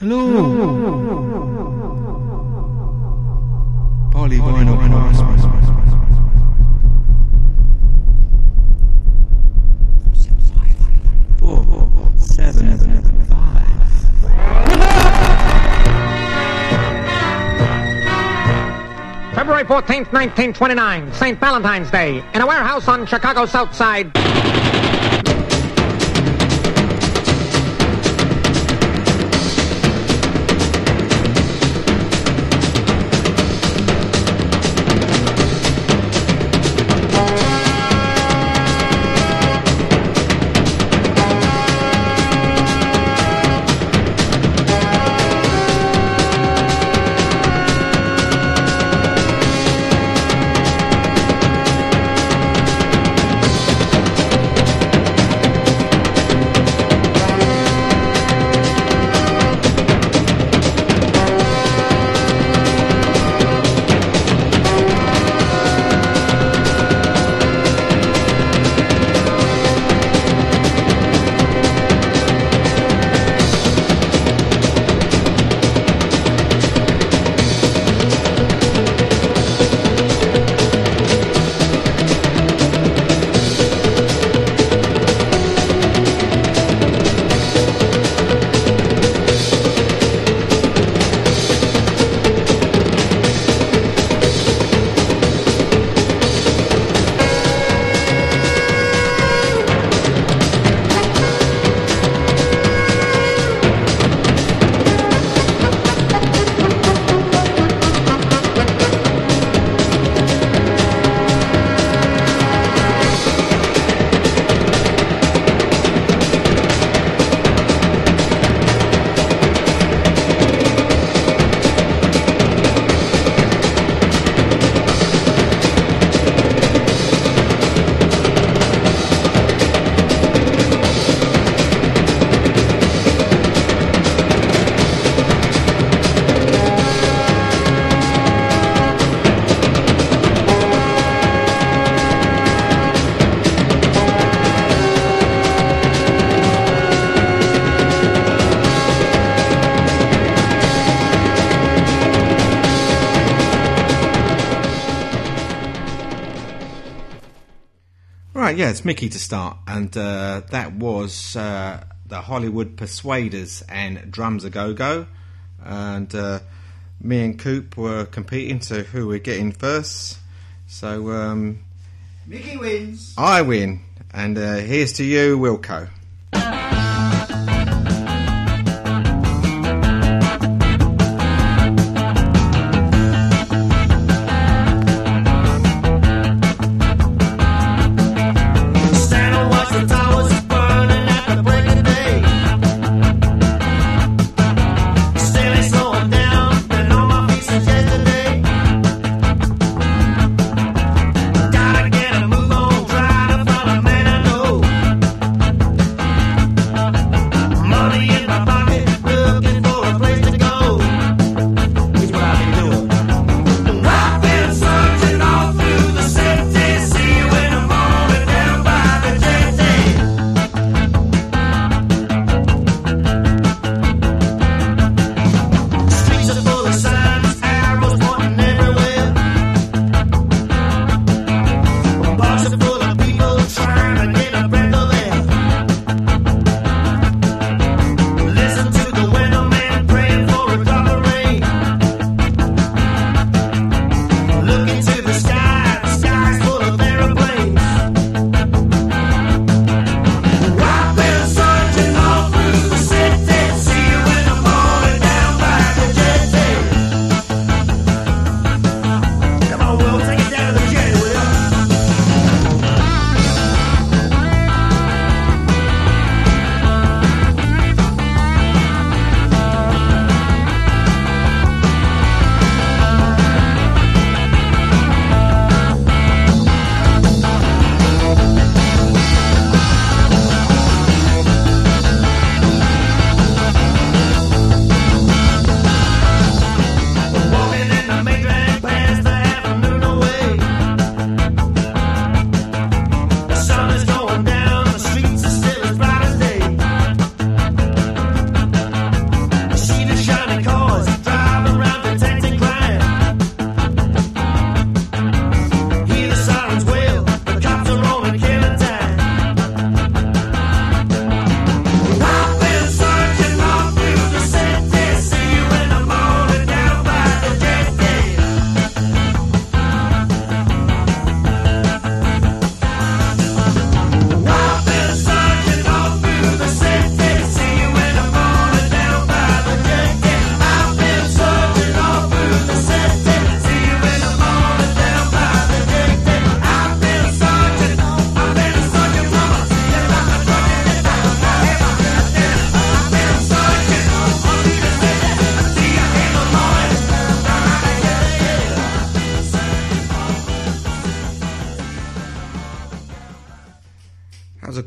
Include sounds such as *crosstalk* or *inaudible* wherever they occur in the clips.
Polyvinyl Christmas. February 14th, 1929, St. Valentine's Day, in a warehouse on Chicago's South Side. Yeah, it's Mickey to start, and uh, that was uh, the Hollywood Persuaders and Drums a Go Go, and uh, me and Coop were competing to who we're getting first. So um, Mickey wins. I win, and uh, here's to you, Wilko.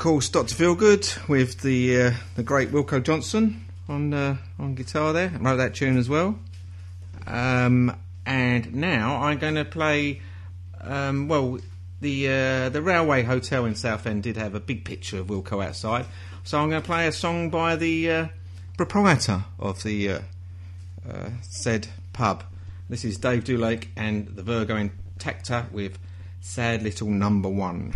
Course, Doctor Feelgood with the uh, the great Wilko Johnson on uh, on guitar there. I wrote that tune as well. Um, and now I'm going to play. Um, well, the uh, the Railway Hotel in Southend did have a big picture of Wilko outside, so I'm going to play a song by the uh, proprietor of the uh, uh, said pub. This is Dave Dulake and the Virgo Intacta with "Sad Little Number One."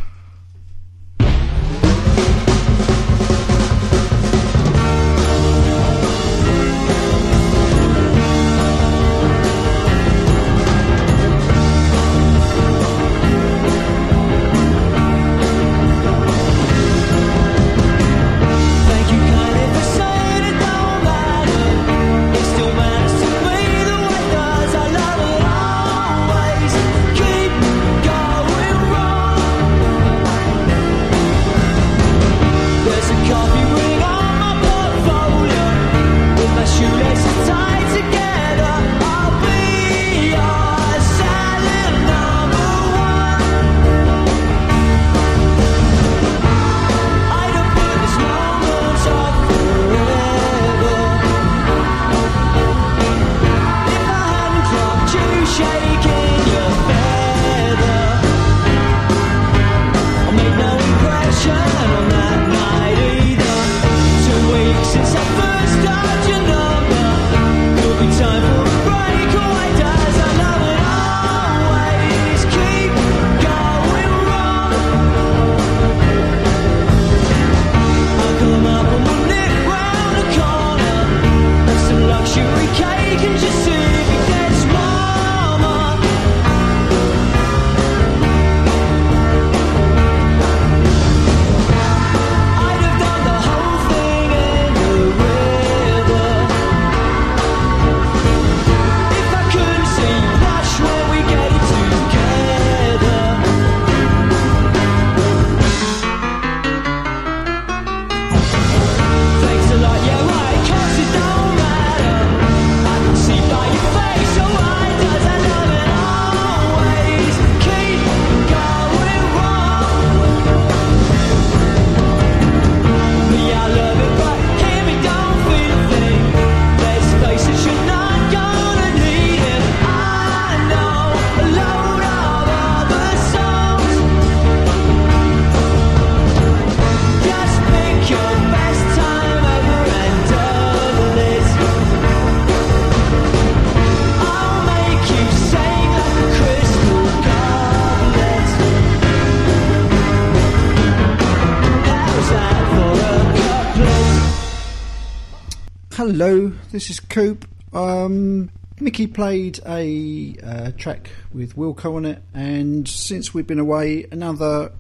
Hello, this is Coop. Um, Mickey played a uh, track with Wilko on it, and since we've been away, another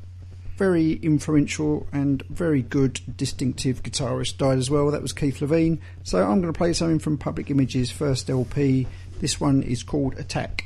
very influential and very good distinctive guitarist died as well. That was Keith Levene. So I'm going to play something from Public Image's first LP. This one is called Attack.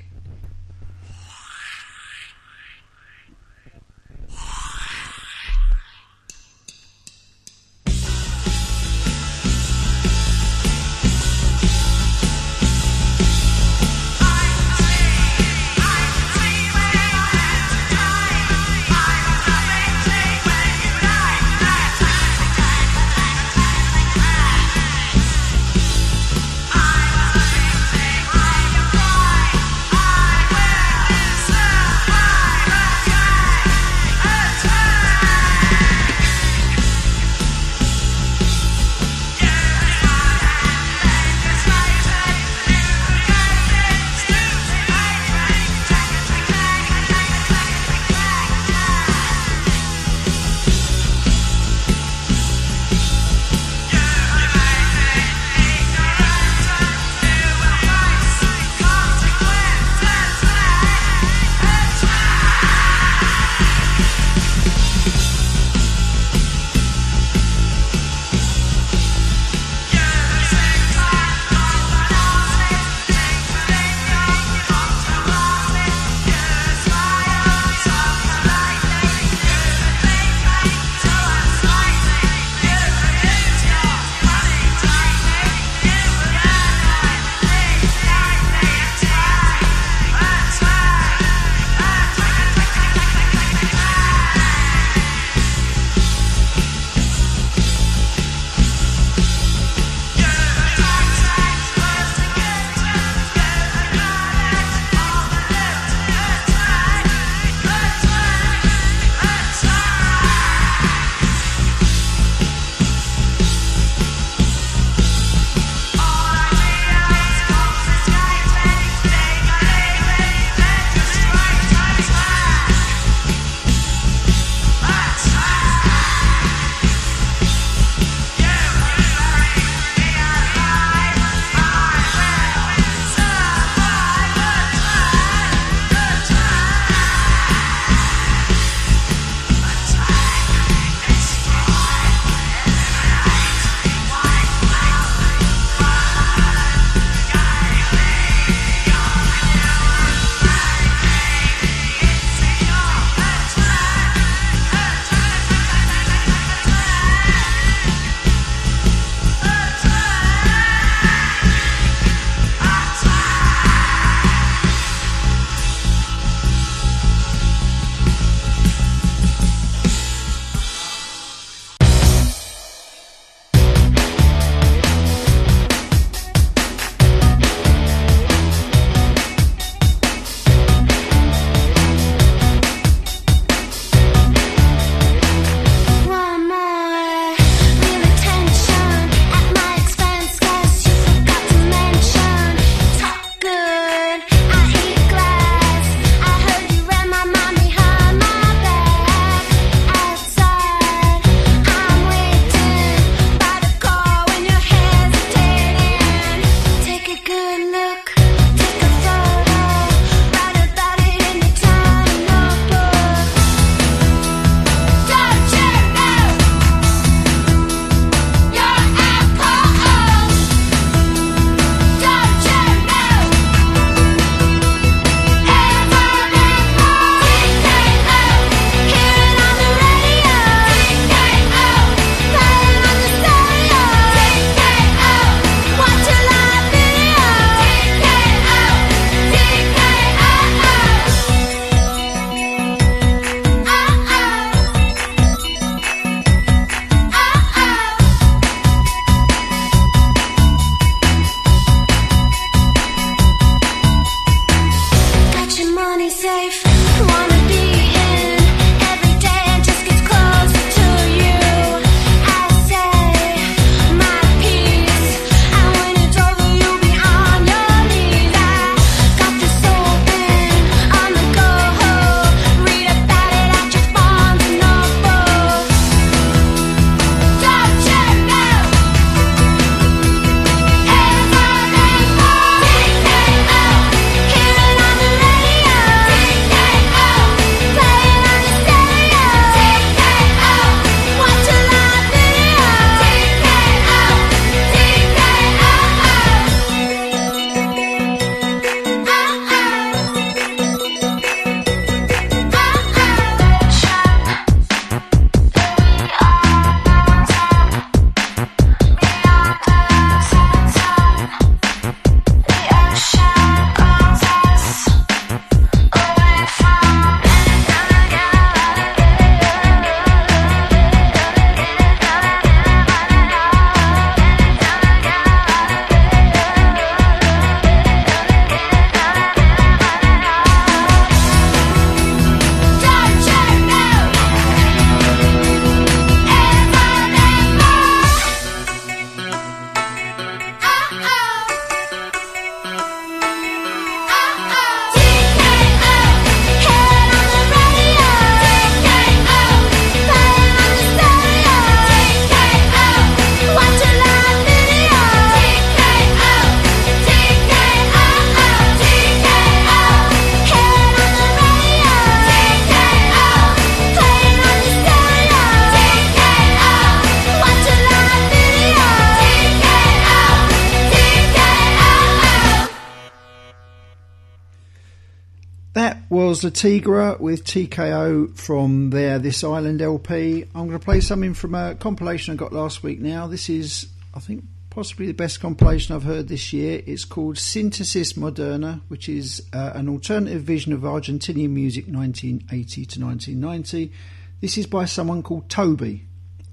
Tigra with TKO from their This Island LP. I'm going to play something from a compilation I got last week now. This is, I think, possibly the best compilation I've heard this year. It's called Synthesis Moderna, which is uh, an alternative vision of Argentinian music 1980 to 1990. This is by someone called Toby.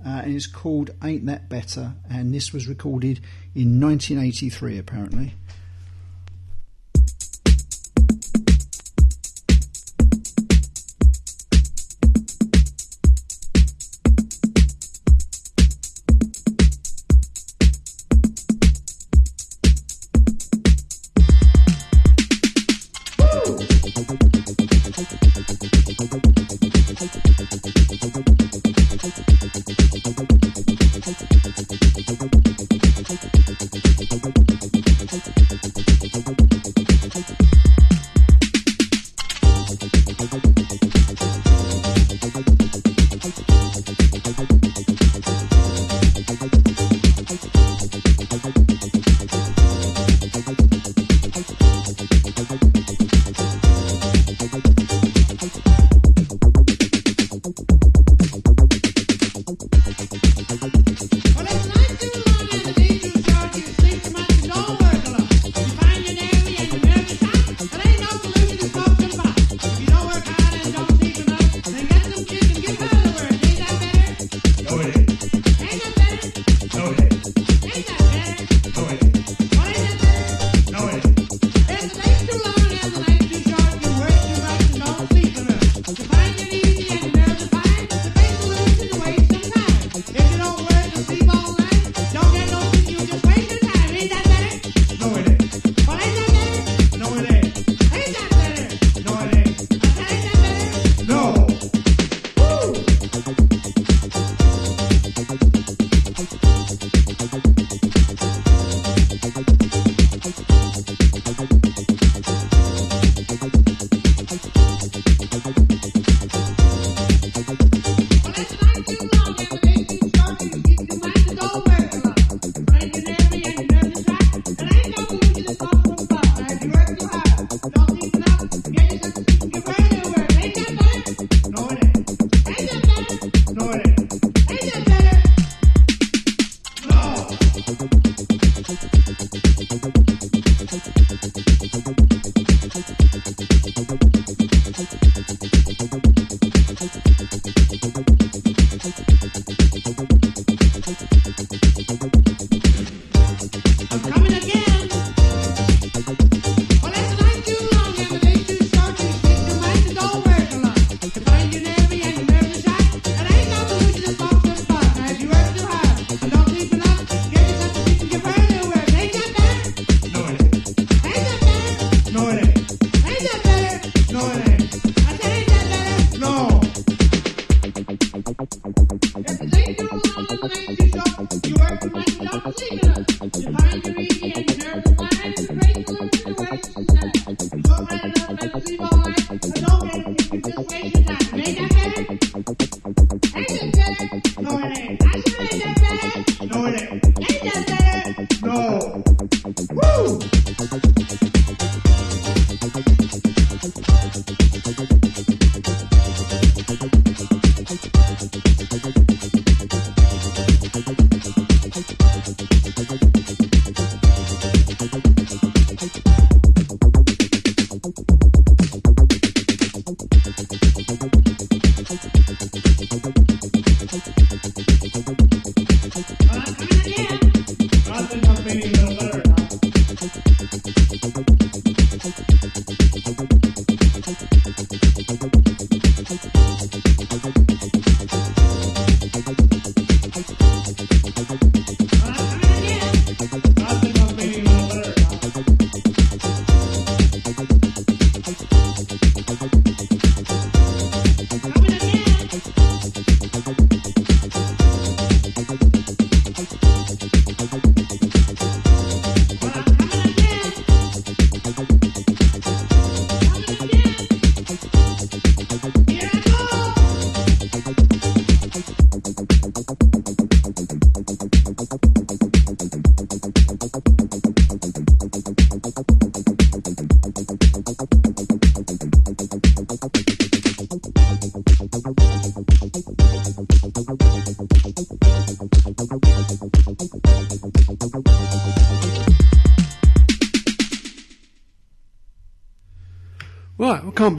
Uh, and it's called Ain't That Better, and this was recorded in 1983 apparently.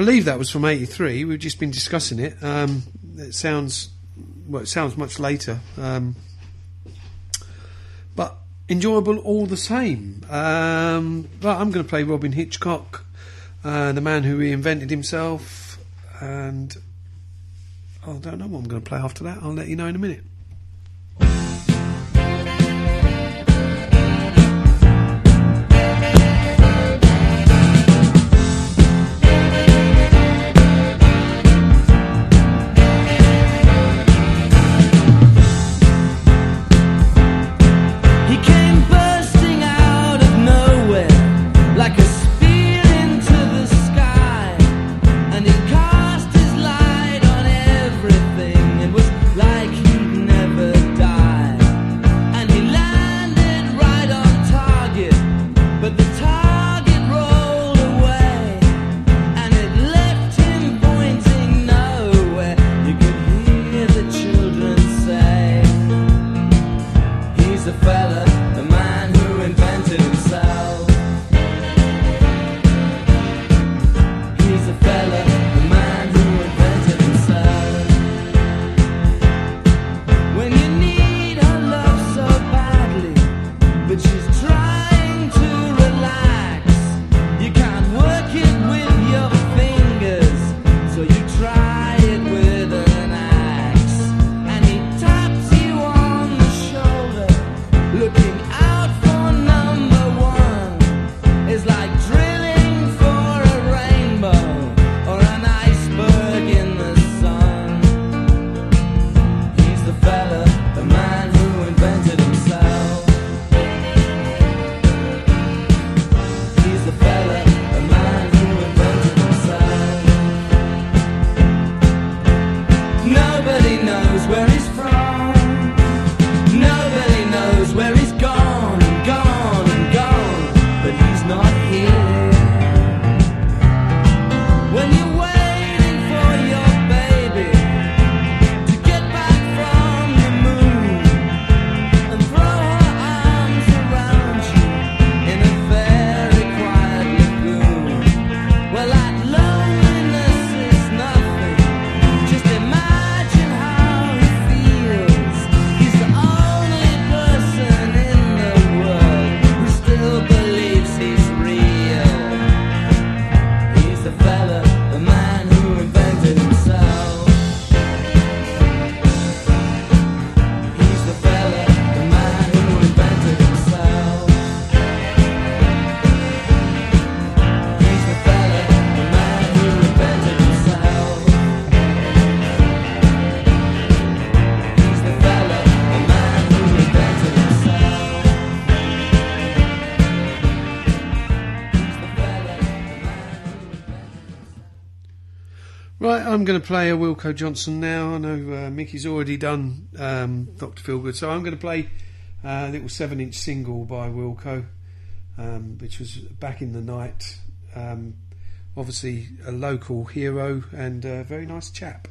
believe that was from '83. We've just been discussing it. Um, it sounds well. It sounds much later, um, but enjoyable all the same. Um, but I'm going to play Robyn Hitchcock, uh, the man who reinvented himself, and I don't know what I'm going to play after that. I'll let you know in a minute. going to play a Wilko Johnson now. I know uh, Mickey's already done um, Dr. Feelgood, so I'm going to play uh, a little seven inch single by Wilko, um, which was back in the night. Um, obviously, a local hero and a very nice chap.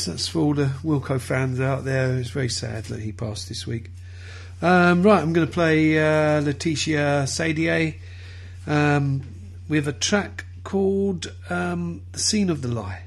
So that's for all the Wilko fans out there. It's very sad that he passed this week. Um, right, I'm going to play uh, Laetitia Sadier um, with a track called um, The Scene of the Lie.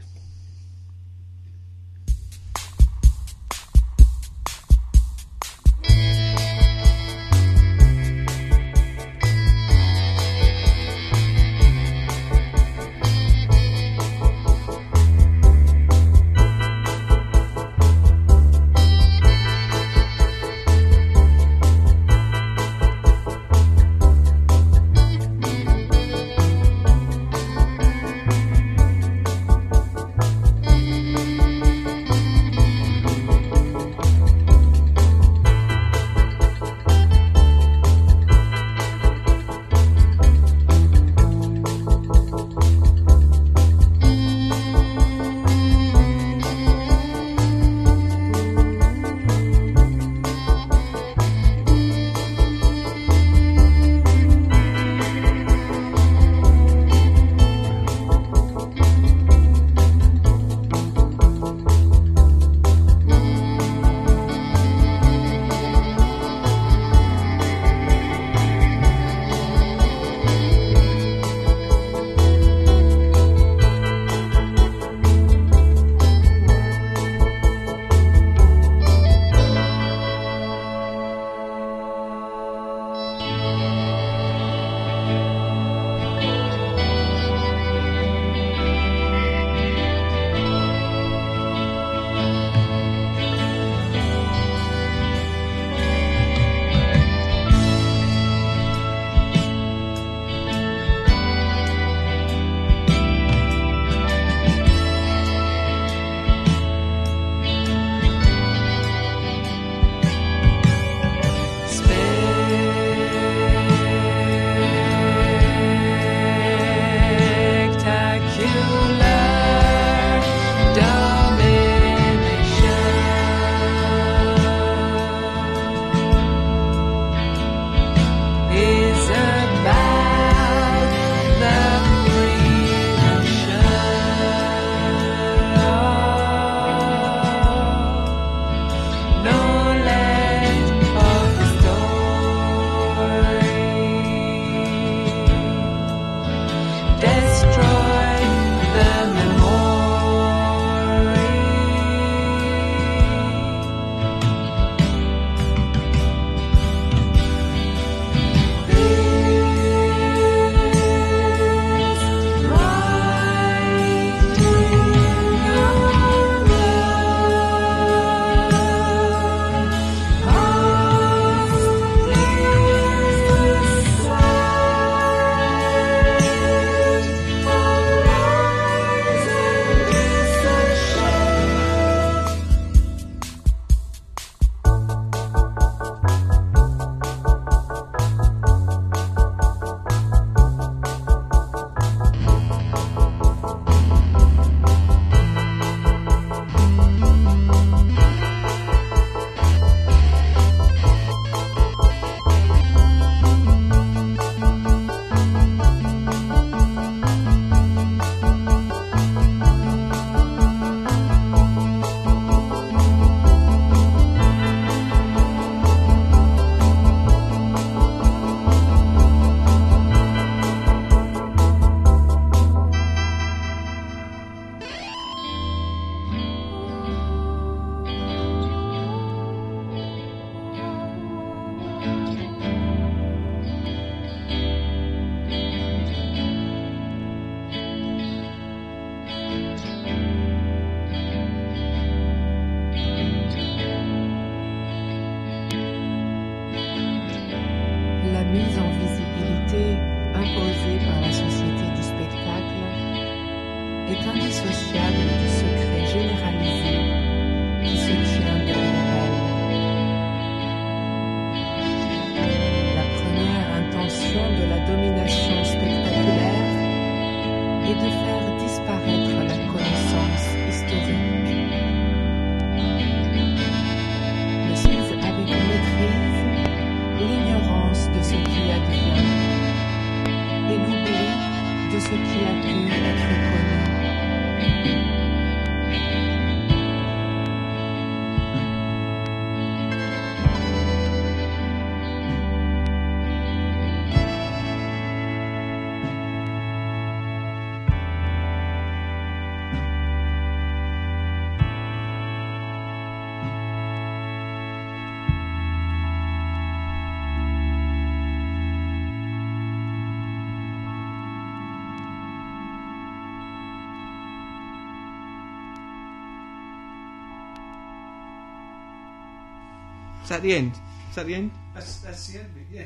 That the end? Is that the end? That's that's the end. Yeah.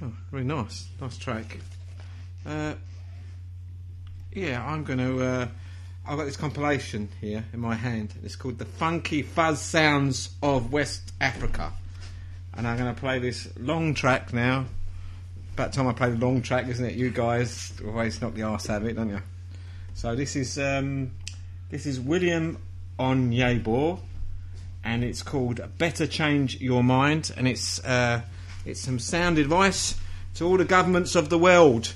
Oh, really nice, nice track. Uh, yeah, I'm going to. Uh, I've got this compilation here in my hand. It's called "The Funky Fuzz Sounds of West Africa," and I'm going to play this long track now. About time I play the long track, isn't it? You guys always knock the arse out of it, don't you? So this is um, this is William Onyeabor, and it's called "Better Change Your Mind," and it's uh, it's some sound advice to all the governments of the world.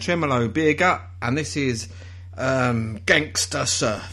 Tremolo Beer Gut, and this is um, Gangster Surf.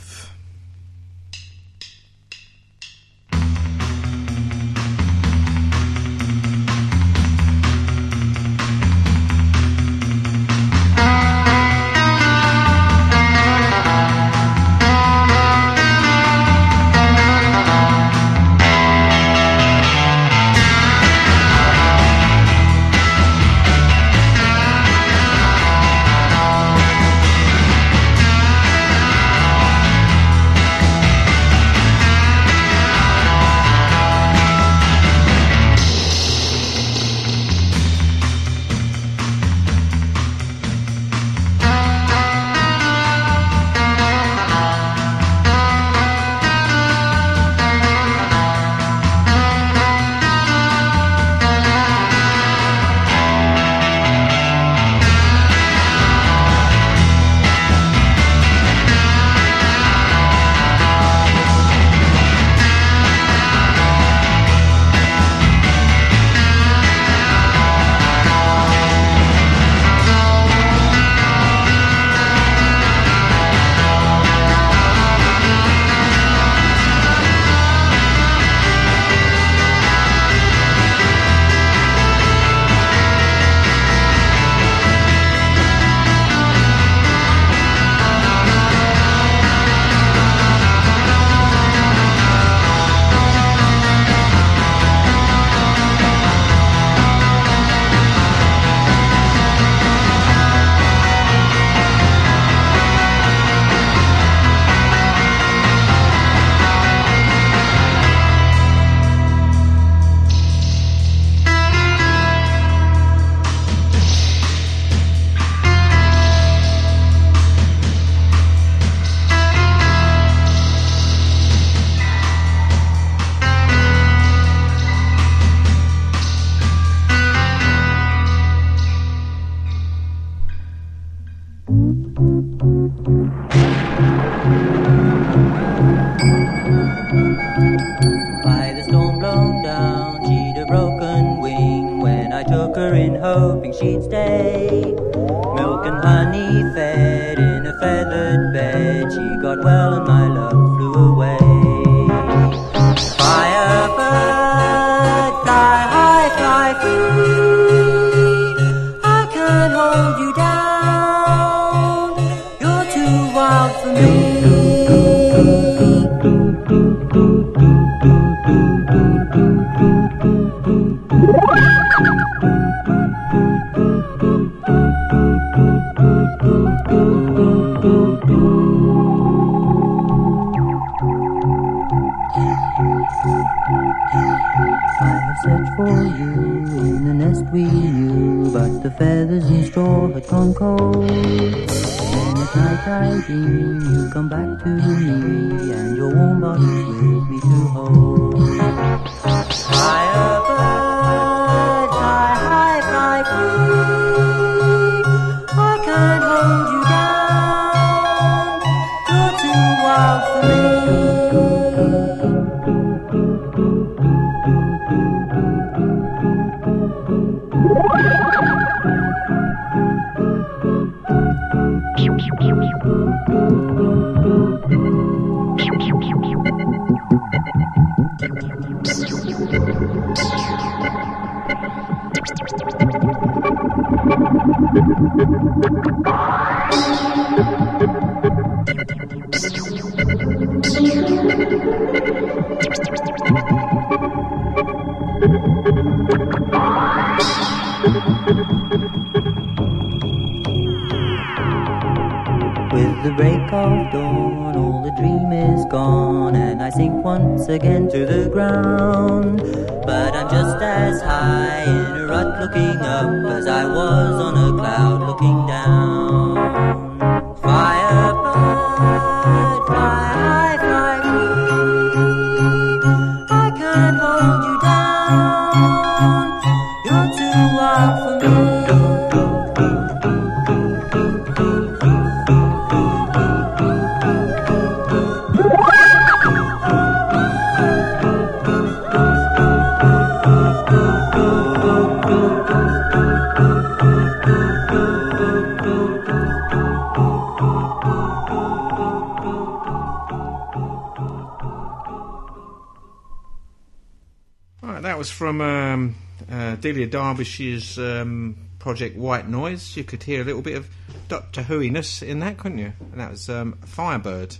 That was from um, uh, Delia Derbyshire's um, project White Noise. You could hear a little bit of Doctor Whoiness in that, couldn't you? And that was um, Firebird.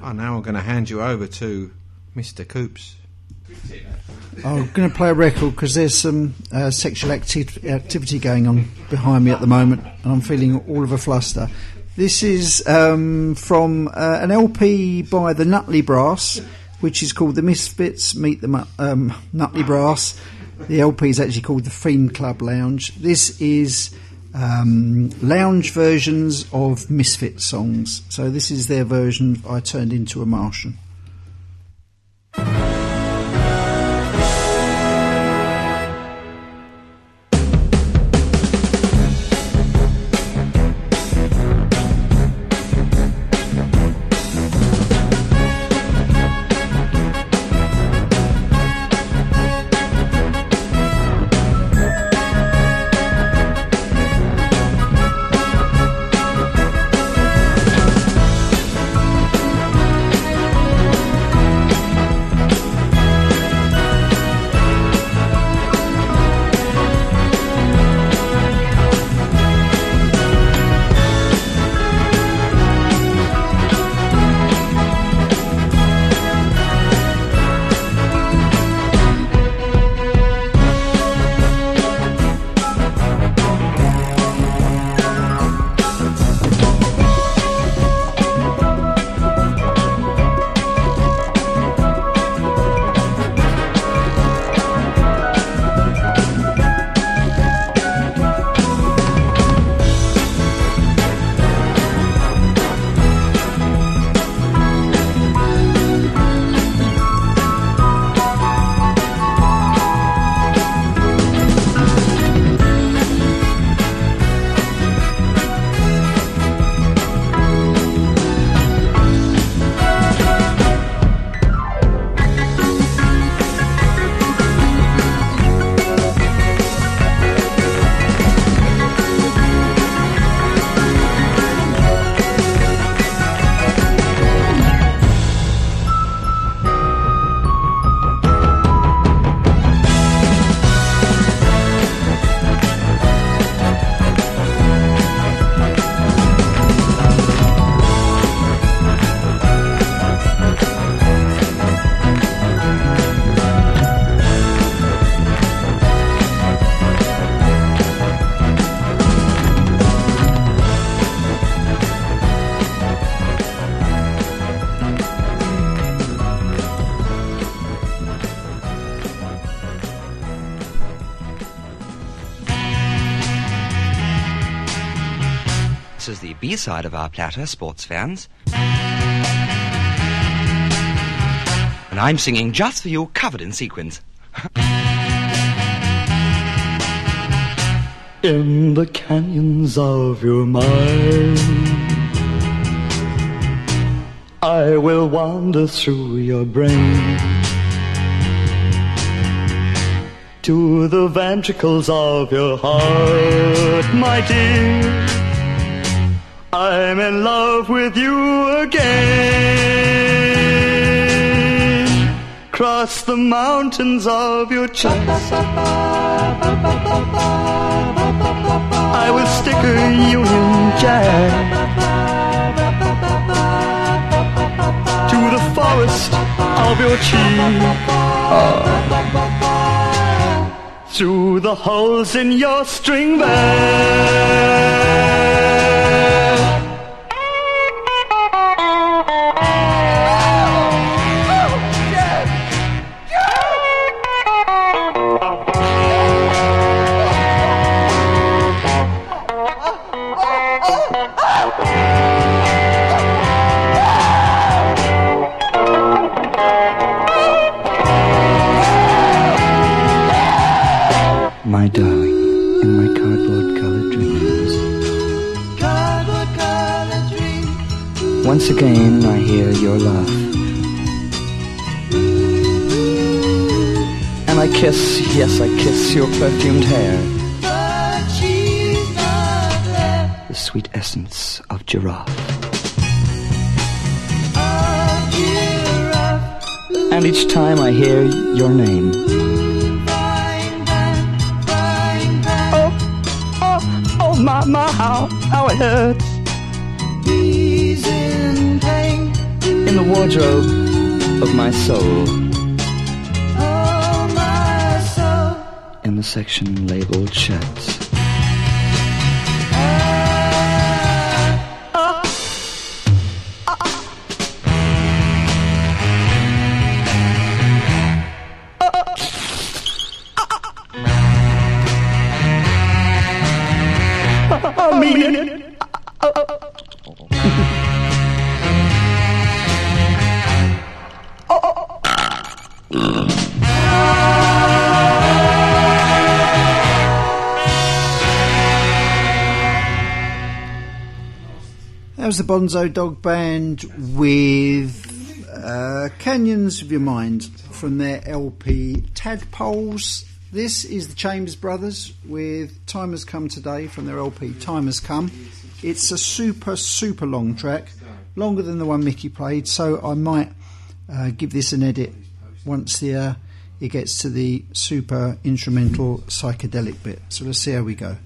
Oh, now I'm going to hand you over to Mr. Coops. I'm going to play a record because there's some uh, sexual acti- activity going on behind me at the moment, and I'm feeling all of a fluster. This is um, from uh, an LP by the Nutley Brass, which is called The Misfits Meet the um, Nutley Brass. The LP is actually called The Fiend Club Lounge. This is um, lounge versions of Misfit songs. So this is their version. I turned into a Martian. Side of our platter, sports fans. And I'm singing just for you, covered in sequins. *laughs* in the canyons of your mind. I will wander through your brain to the ventricles of your heart, my dear. I'm in love with you again. Cross the mountains of your chest. I will stick a Union Jack to the forest of your cheek. Through the holes in your string bag. My darling, in my cardboard colored dreams. Cardboard colored dreams. Once again I hear your laugh. And I kiss, yes, I kiss your perfumed hair. The sweet essence of giraffe. A giraffe. And each time I hear your name. My, my, how, how it hurts. He's in pain. In the wardrobe of my soul. Oh, my soul. In the section labeled shirts. Was the Bonzo Dog Band with uh, Canyons of Your Mind from their LP Tadpoles. This is the Chambers Brothers with Time Has Come Today from their LP Time Has Come. It's a super, super long track, longer than the one Mickey played, so I might uh, give this an edit once the, uh, it gets to the super instrumental psychedelic bit. So let's see how we go.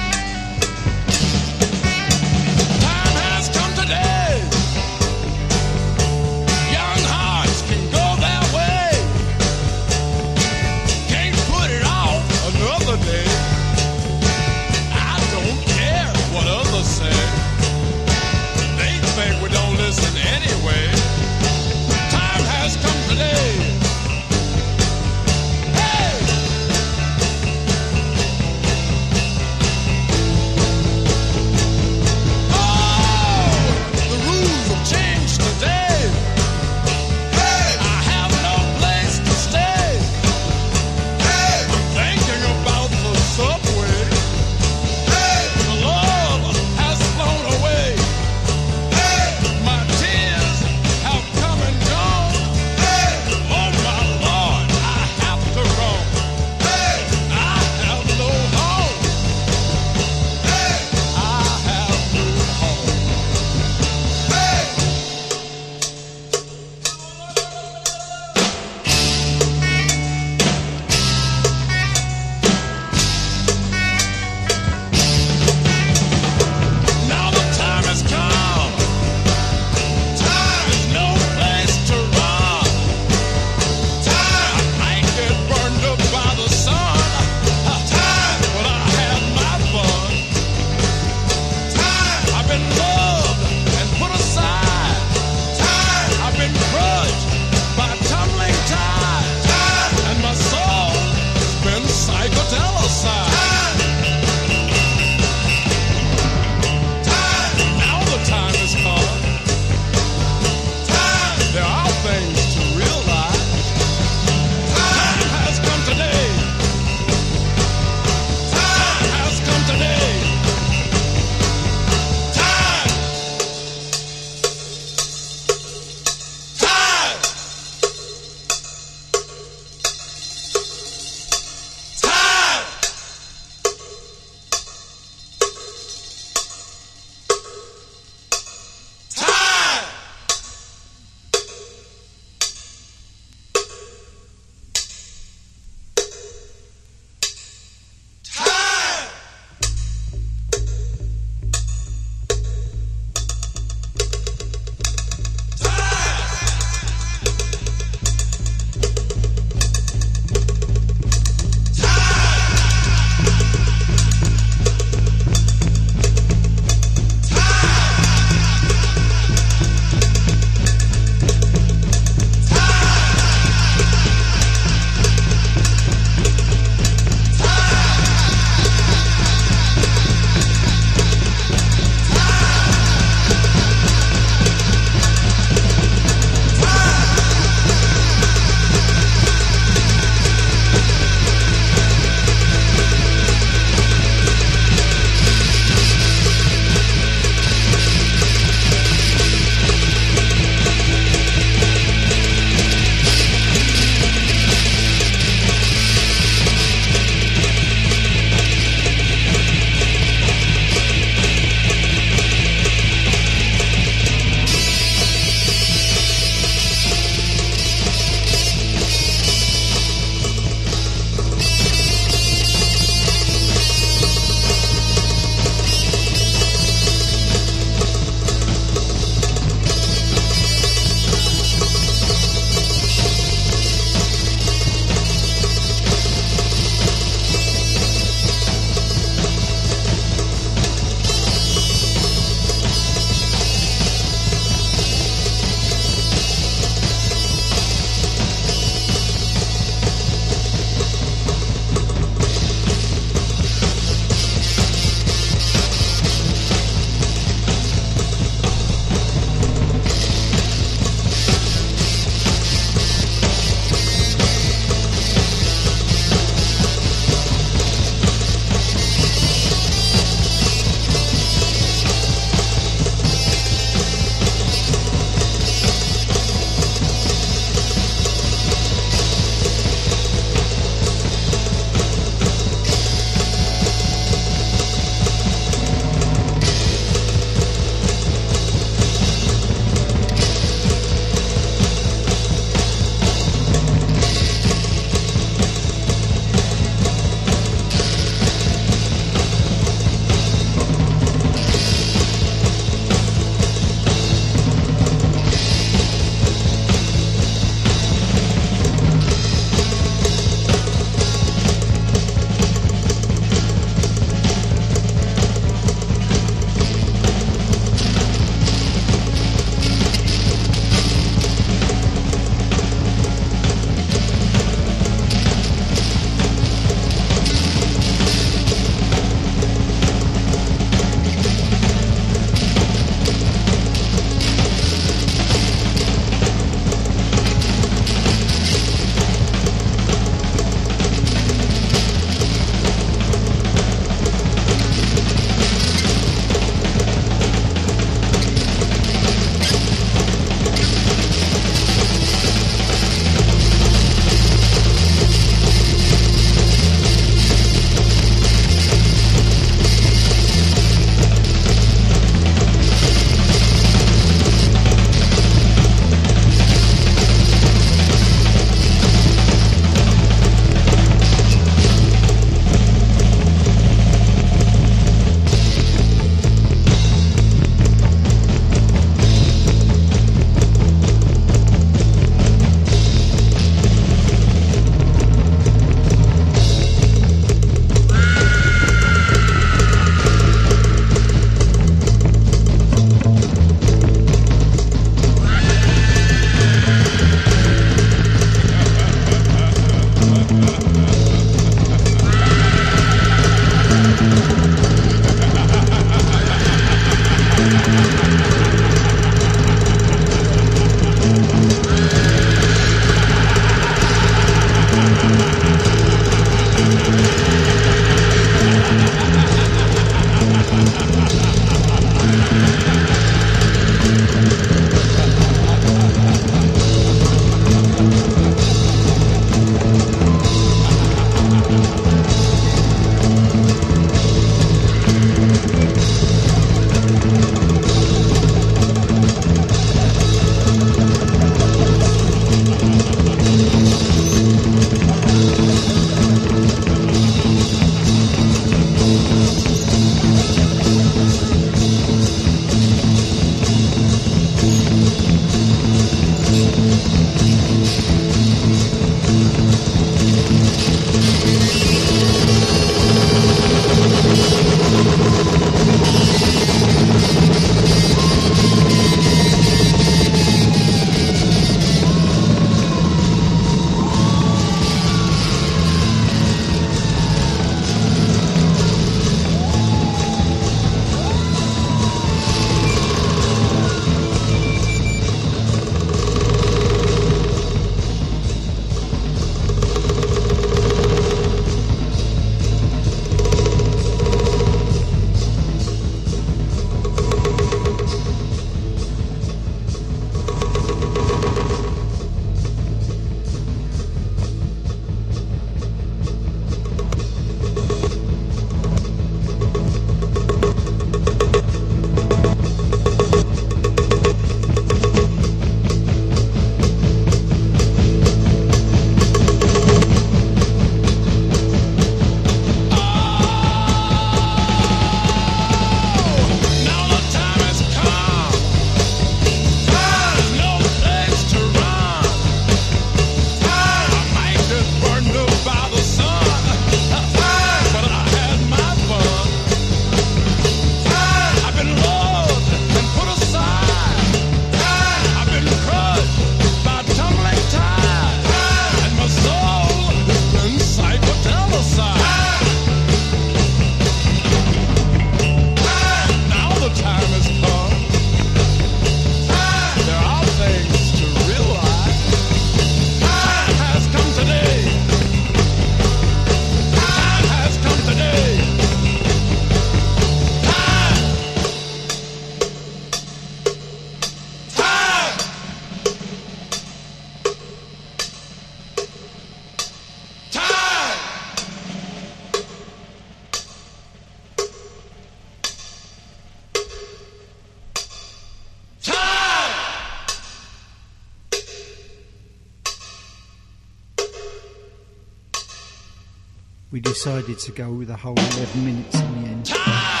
We decided to go with a whole 11 minutes in the end. Ah,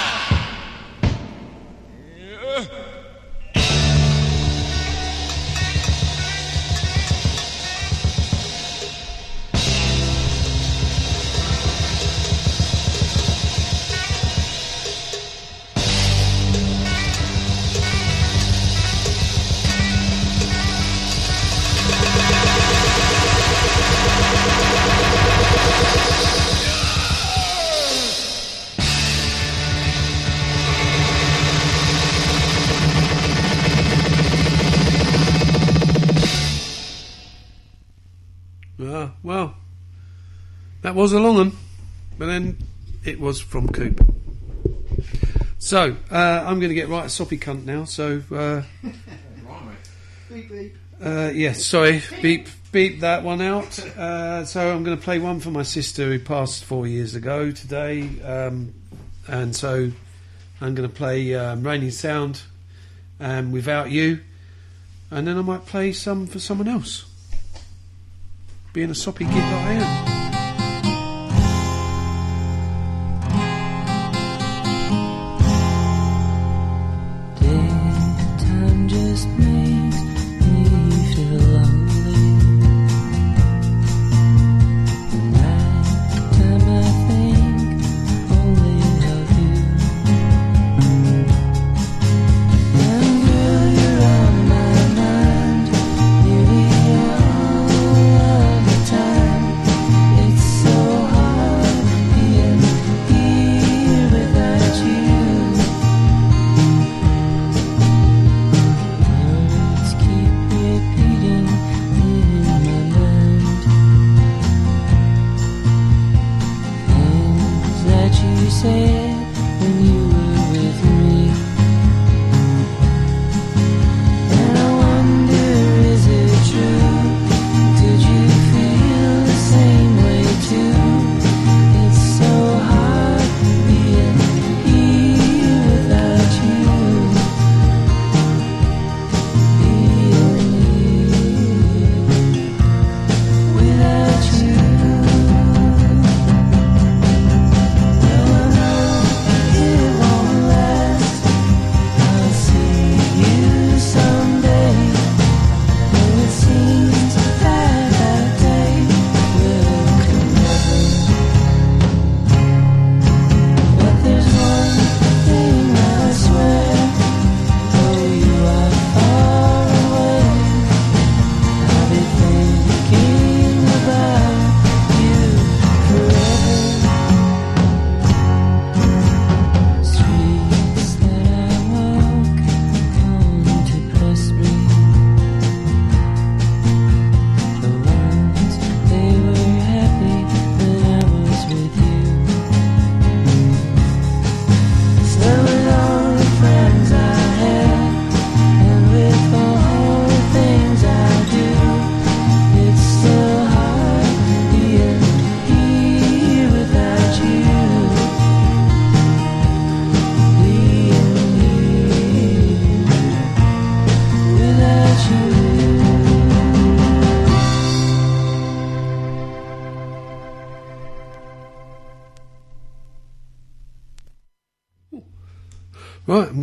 was a long one, but then it was from Coop. So uh, I'm going to get right at soppy cunt now. So uh, Beep, beep. uh, yeah, sorry, beep beep that one out. Uh, so I'm going to play one for my sister who passed four years ago today, um, and so I'm going to play um, Raining Sound and Without You, and then I might play some for someone else. Being a soppy git that I am.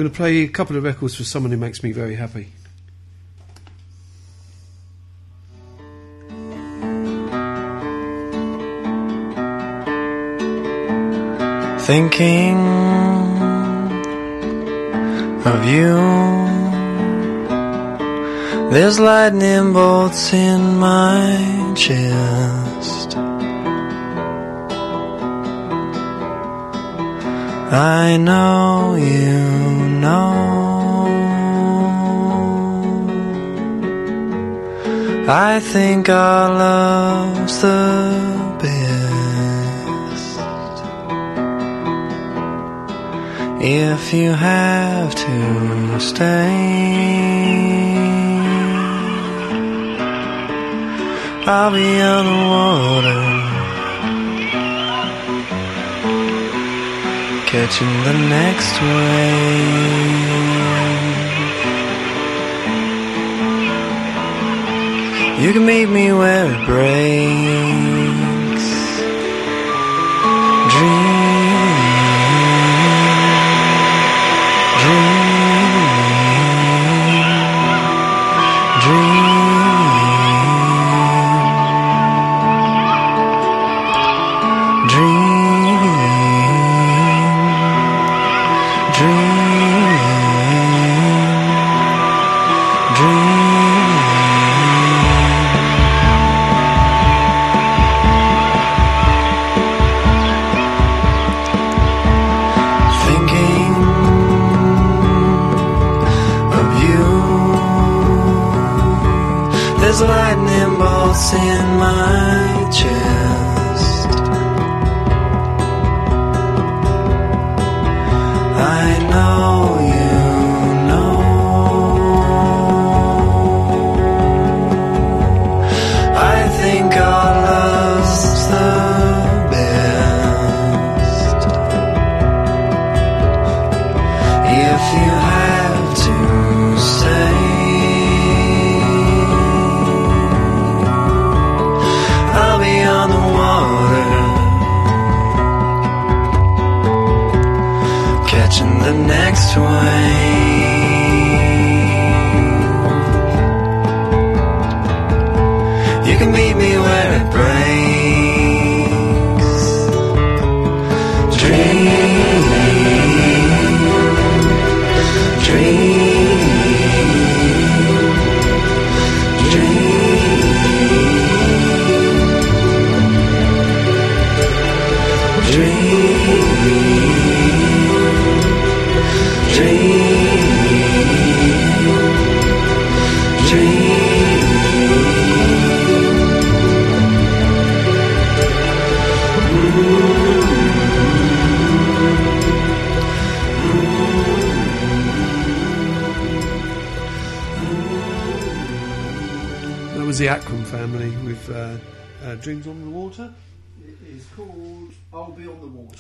Going to play a couple of records for someone who makes me very happy. thinking of you. There's lightning bolts in my chest. I know you know. I think our love's the best. If you have to stay, I'll be on the water, catching the next wave. You can meet me where it breaks. beats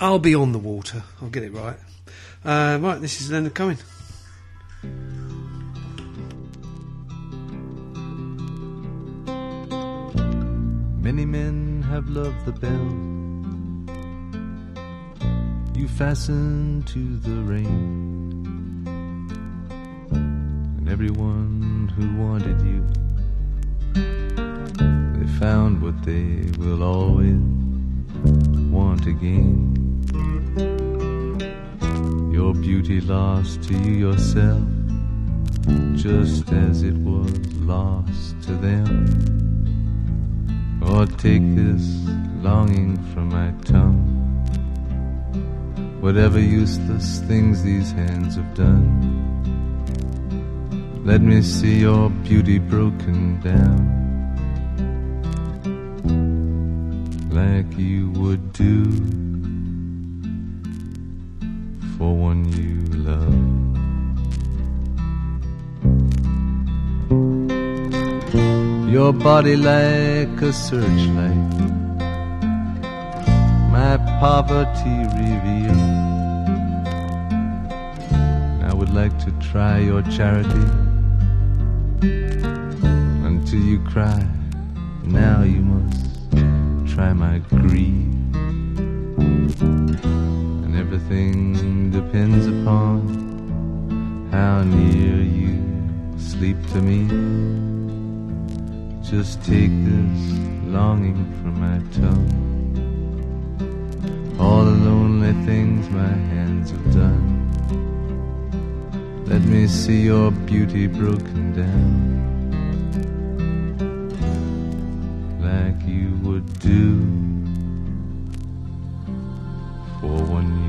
I'll be on the water. I'll get it right. Uh, right, this is Leonard Cohen. Many men have loved the bell. You fasten to the rain. And everyone who wanted you, they found what they will always want again. Your beauty lost to you yourself, just as it was lost to them. Or take this longing from my tongue. Whatever useless things these hands have done. Let me see your beauty broken down. Like you would do for one you love. Your body like a searchlight, my poverty revealed. I would like to try your charity until you cry. Now you must try my greed, and everything depends upon how near you sleep to me. Just take this longing from my tongue. All the lonely things my hands have done. Let me see your beauty broken down. Like you would do for one you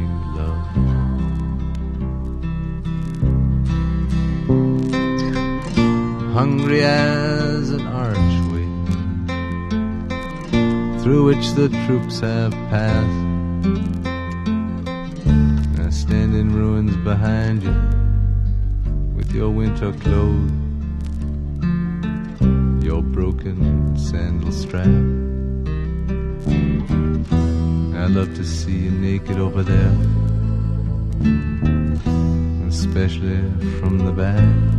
hungry as an archway through which the troops have passed. I stand in ruins behind you with your winter clothes, your broken sandal strap. I love to see you naked over there, especially from the back.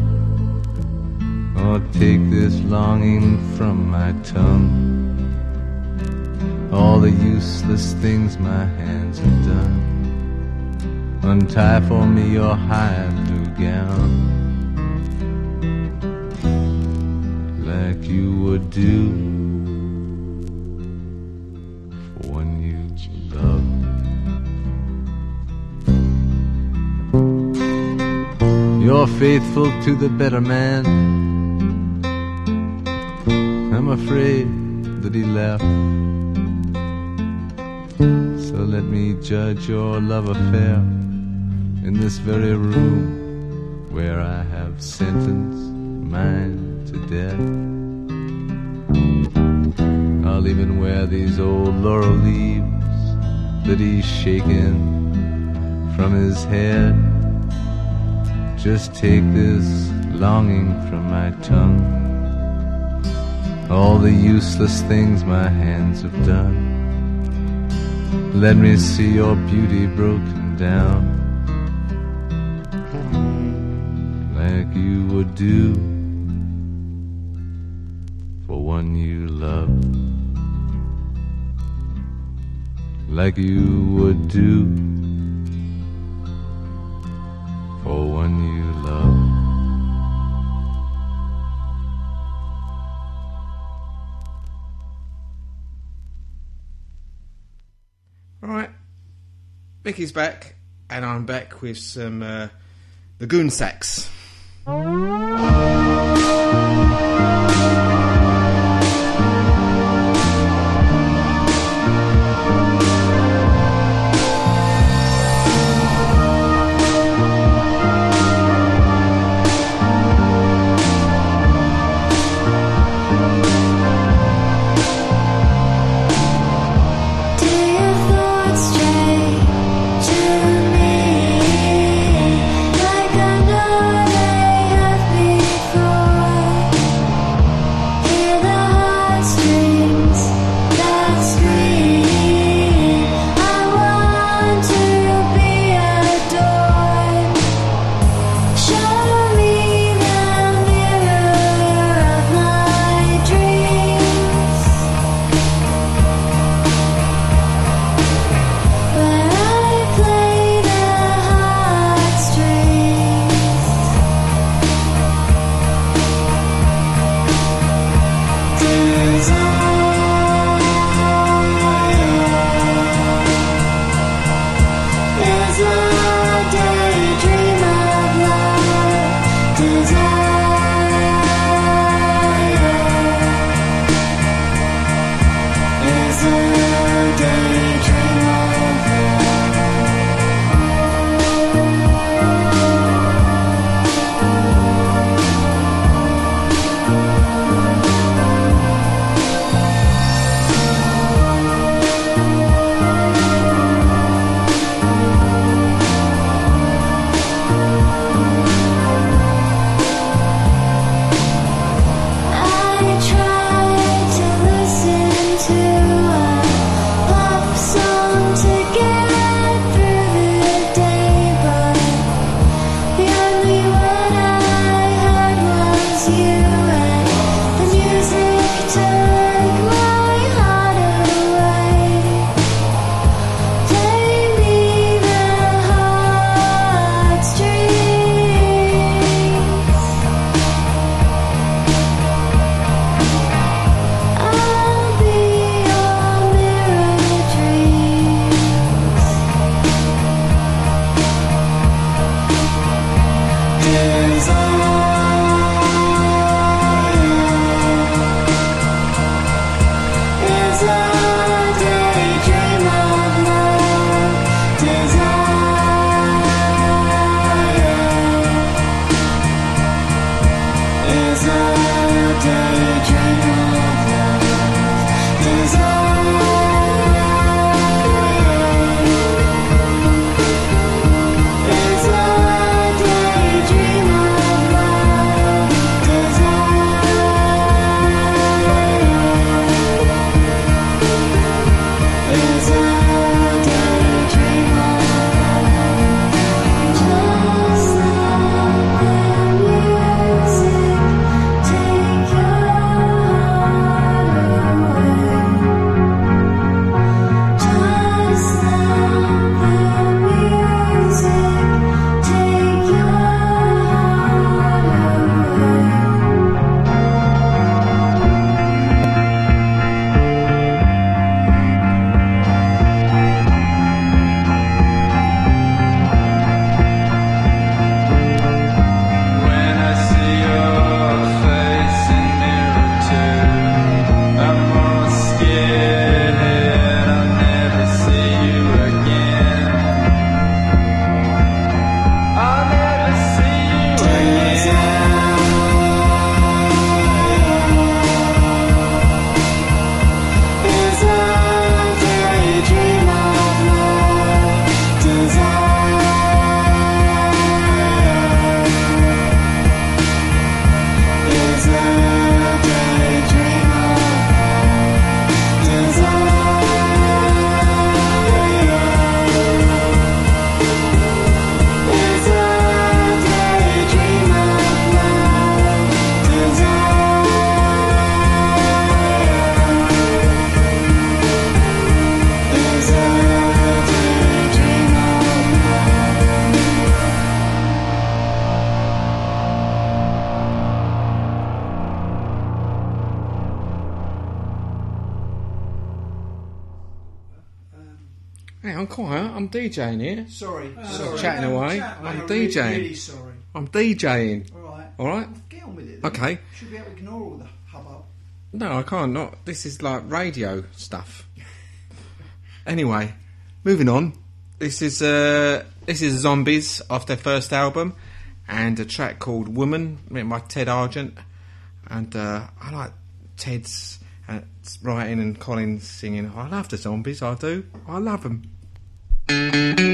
Or take this longing from my tongue. All the useless things my hands have done. Untie for me your high blue gown. Like you would do. You're faithful to the better man. I'm afraid that he left. So let me judge your love affair in this very room where I have sentenced mine to death. I'll even wear these old laurel leaves that he's shaken from his head. Just take this longing from my tongue all the useless things my hands have done. Let me see your beauty broken down like you would do for one you love, like you would do for one you love. Mickey's back, and I'm back with some uh, the Goon Sax. DJing here. Sorry, I'm sorry. chatting away. Chat, I'm mate. really, DJing. Really sorry. I'm DJing. All right. All right. Get on with it. Then. Okay. Should be able to ignore all the hubbub. No, I can't. Not. This is like radio stuff. anyway, moving on. This is uh, this is Zombies off their first album, and a track called "Woman" written by Ted Argent. And uh, I like Ted's uh, writing and Colin's singing. I love the Zombies. I do. I love them. Woman,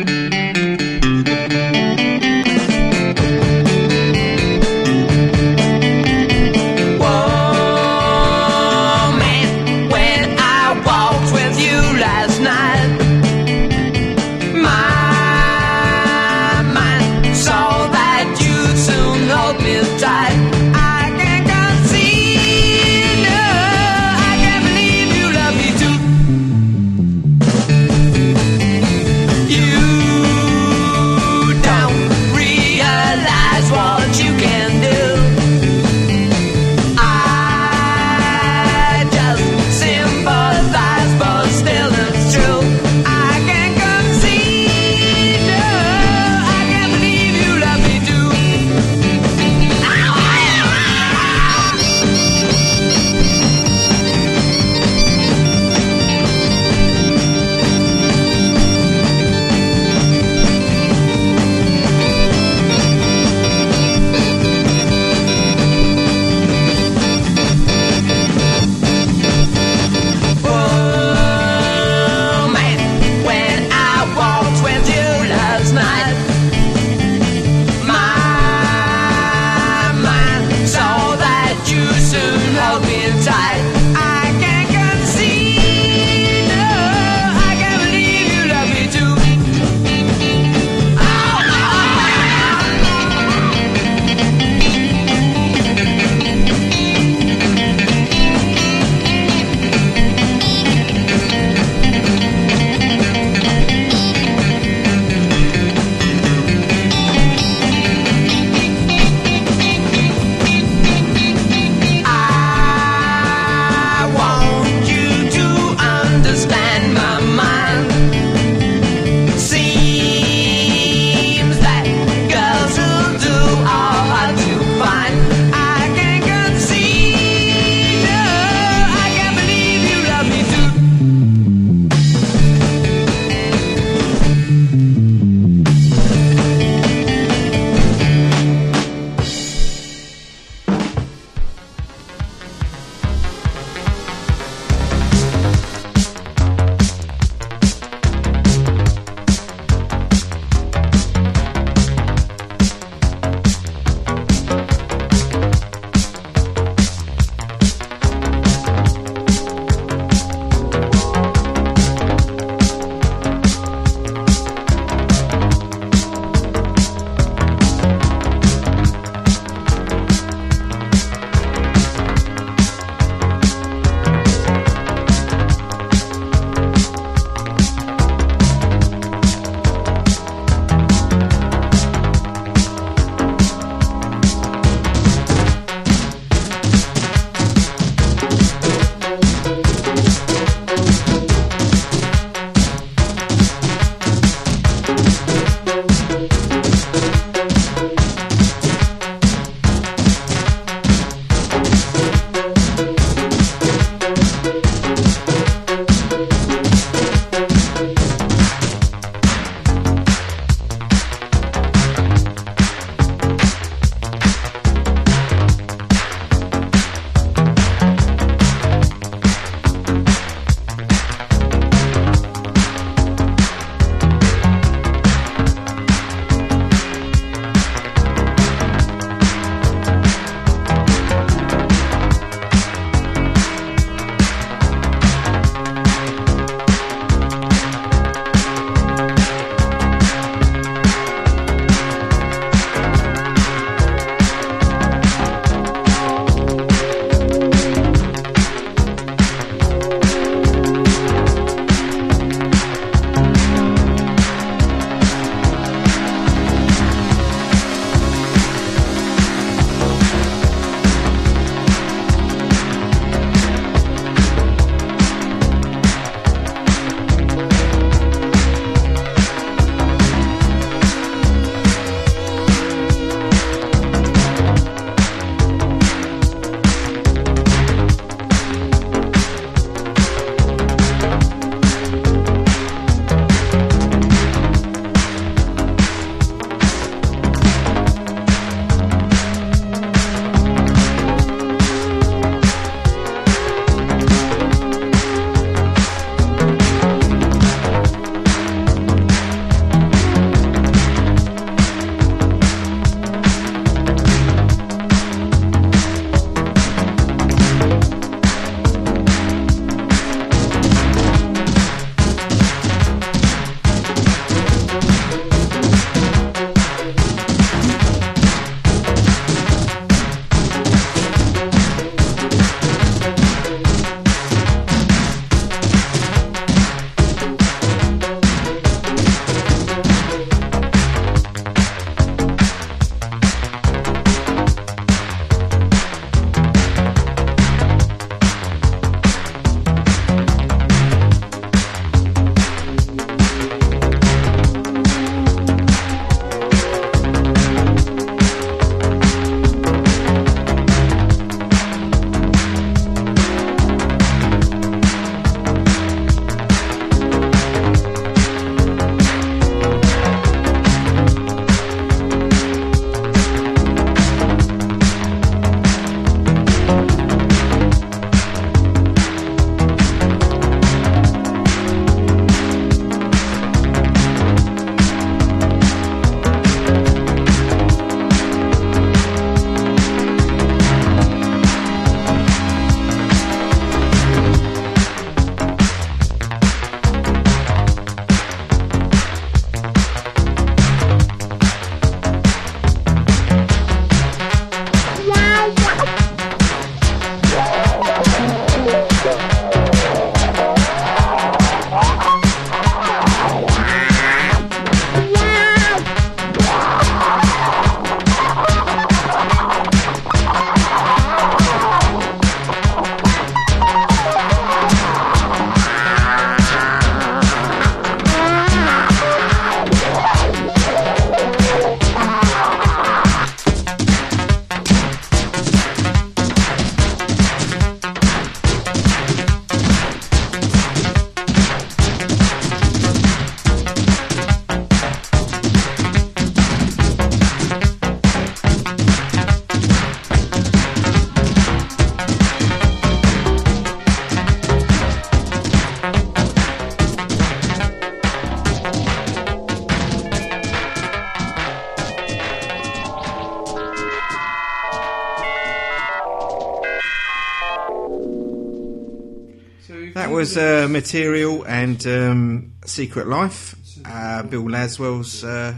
was uh, Material and um, Secret Life, uh, Bill Laswell's uh,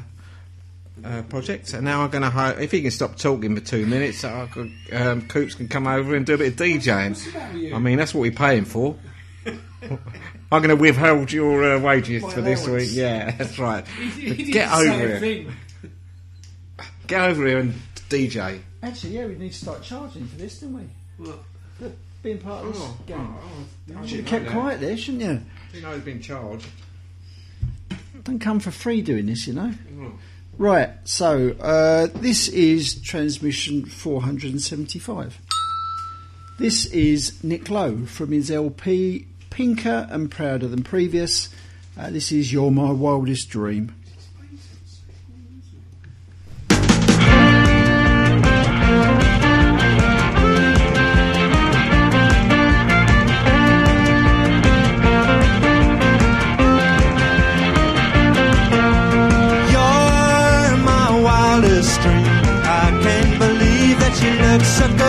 uh, project. And now I'm going to ho- if he can stop talking for two minutes, I could, um, Coops can come over and do a bit of DJing. I mean, that's what we pay him for. *laughs* I'm going to withhold your uh, wages My for this allowance. week. Yeah, *laughs* that's right. He- he Get the over same here. thing. Get over here and DJ. Actually, yeah, we need to start charging for this, don't we? What? The, being part of this Oh, game. I you should should have kept quiet there, shouldn't you? You know he's been charged. Don't come for free doing this, you know. Mm. Right, so uh, this is transmission 475. This is Nick Lowe from his LP Pinker and Prouder Than Previous. Uh, this is You're My Wildest Dream. That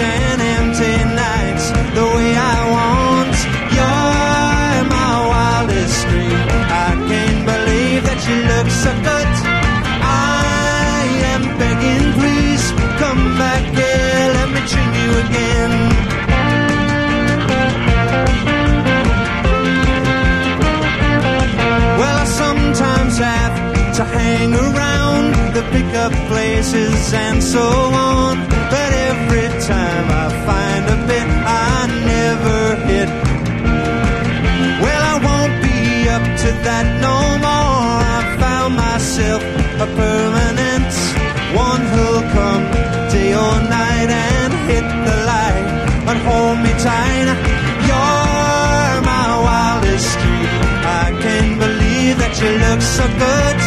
and empty nights the way I want. You're my wildest dream. I can't believe that you look so good. I am begging, please come back here, let me dream you again. Well, I sometimes have to hang around the pickup places and so on. You look so good.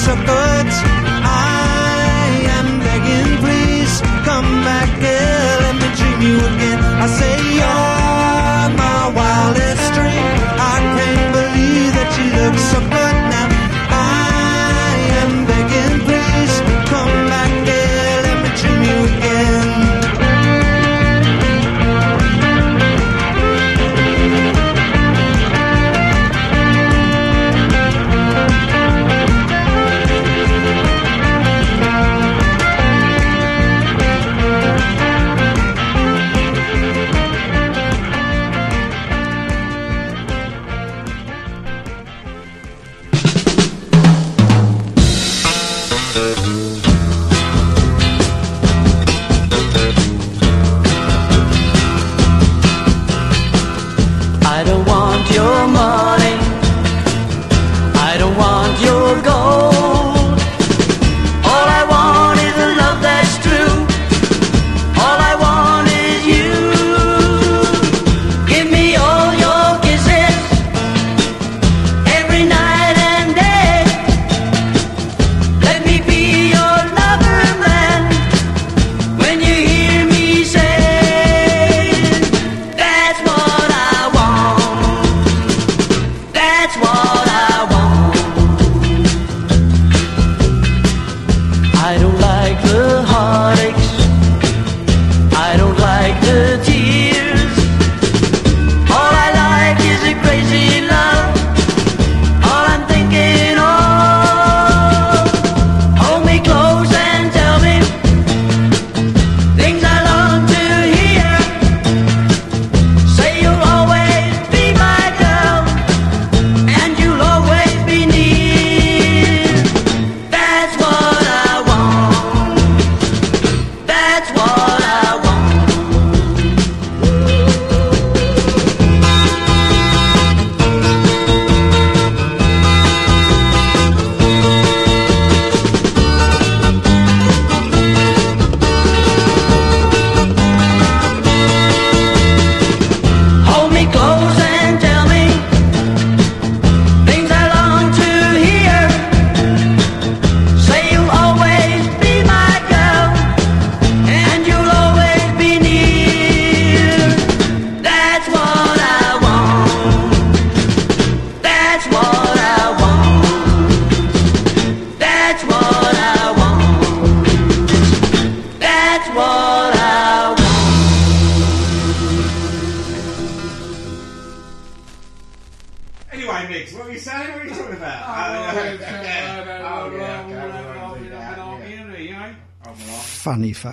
Good. I am begging, please come back here. Let me dream you again. I say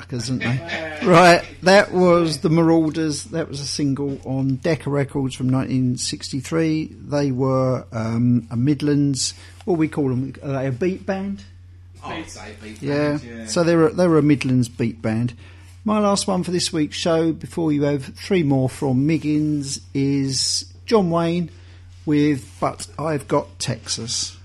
Funny fuckers, aren't they? right, that was the Marauders. That was a single on Decca Records from 1963. They were um, a Midlands. What we call them? Are they a beat band? I'd say beat Yeah. band, yeah. So they were they were a Midlands beat band. My last one for this week's show, before you have three more from Miggins, is John Wayne with "But I've Got Texas."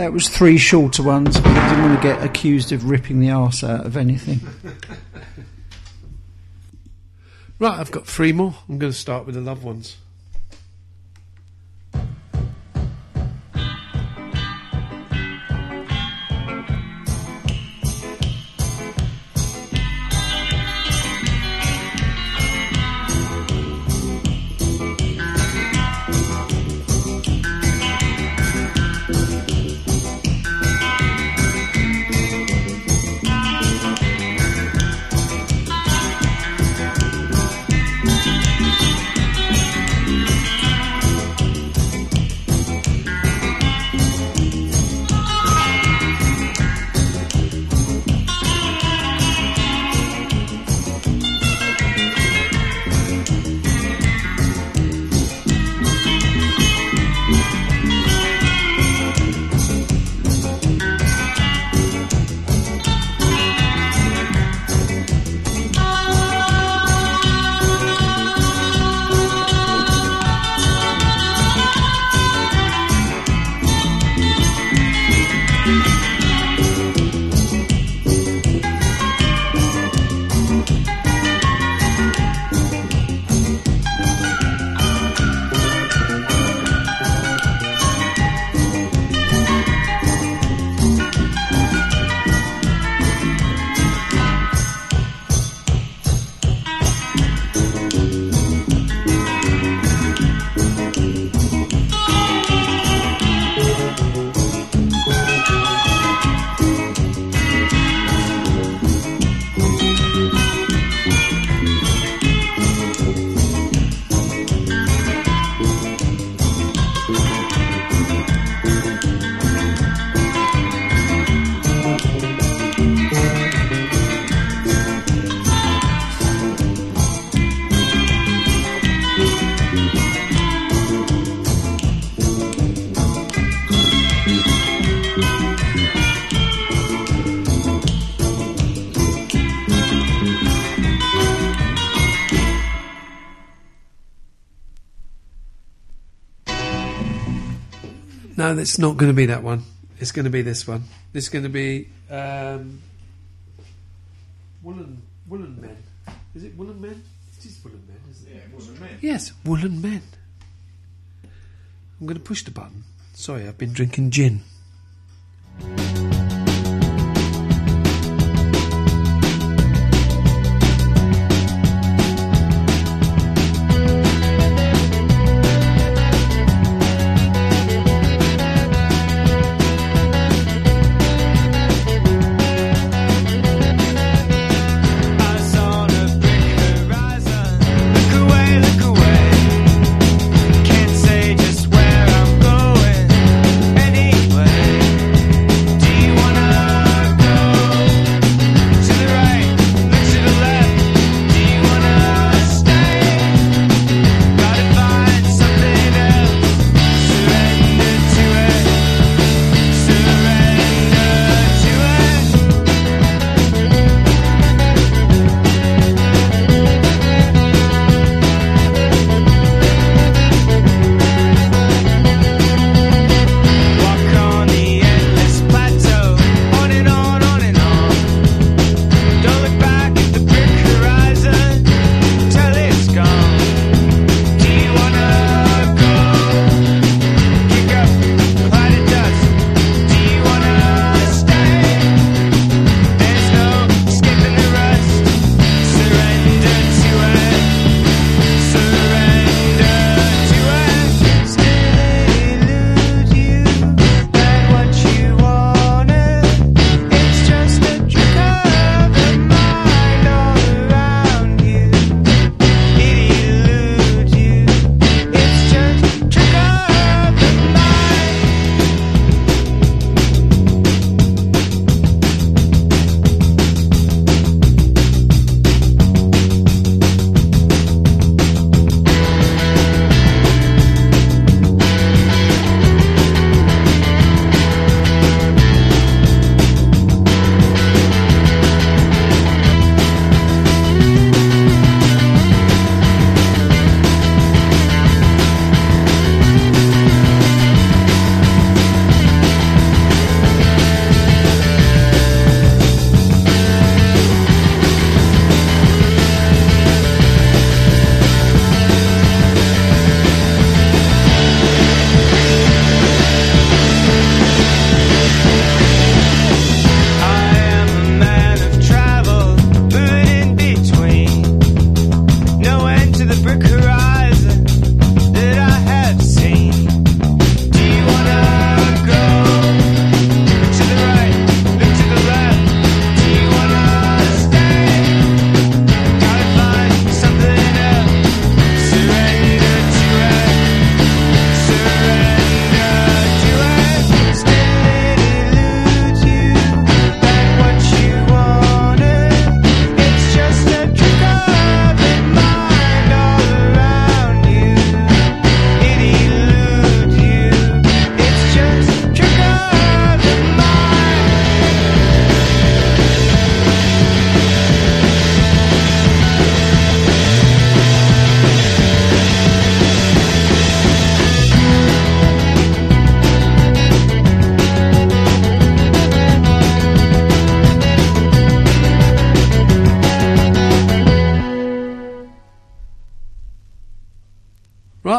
That was three shorter ones. I didn't want to get accused of ripping the arse out of anything. *laughs* Right, I've got three more. I'm going to start with the loved ones. No, it's not going to be that one. It's going to be this one. This is going to be um, Woolen Woolen Men. Is it Woolen Men? It is Woolen Men, isn't it? Yeah, Woolen Men. Yes, Woolen Men. I'm going to push the button. Sorry, I've been drinking gin.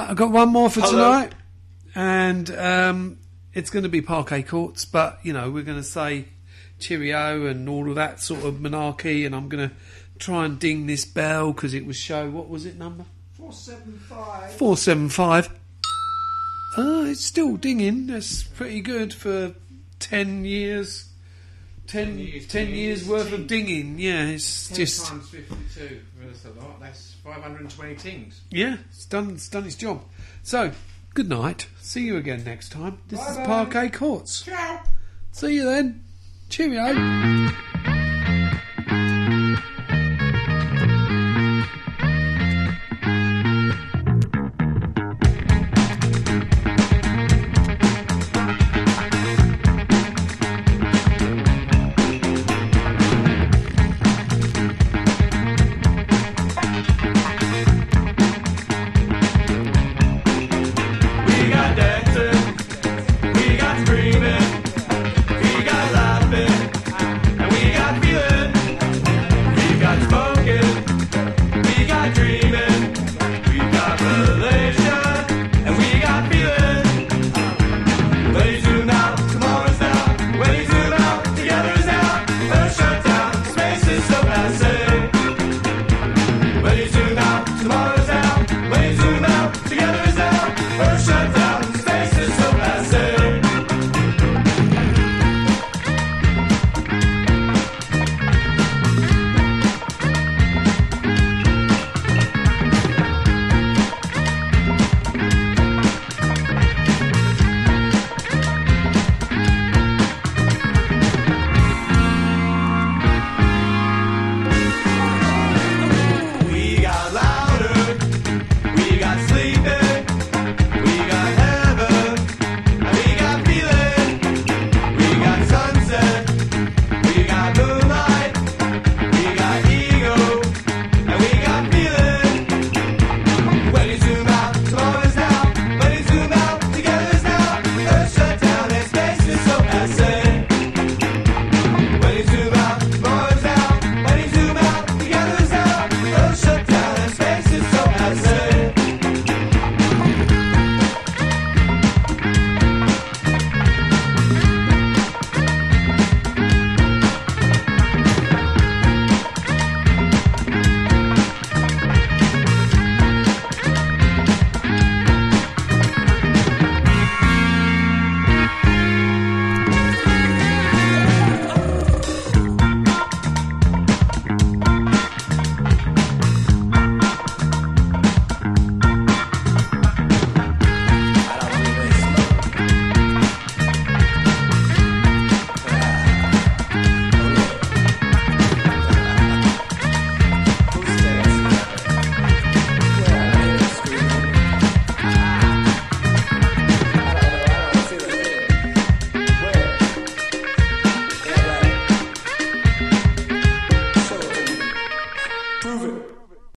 Right, I've got one more for Hello. tonight, and um, it's going to be parquet courts, but you know we're going to say cheerio and all of that sort of monarchy, and I'm going to try and ding this bell because it was show. What was it number? 475. Four seven five. Oh, it's still dinging. That's pretty good for ten years. Ten, years, ten ten years years, worth ten- of dinging. Yeah, it's 10 just times 52. That's a lot. That's 520 tings. yeah, it's done. It's done its job. So, good night. See you again next time. This is Bye-bye. Parquet Courts. Ciao. See you then. Cheerio.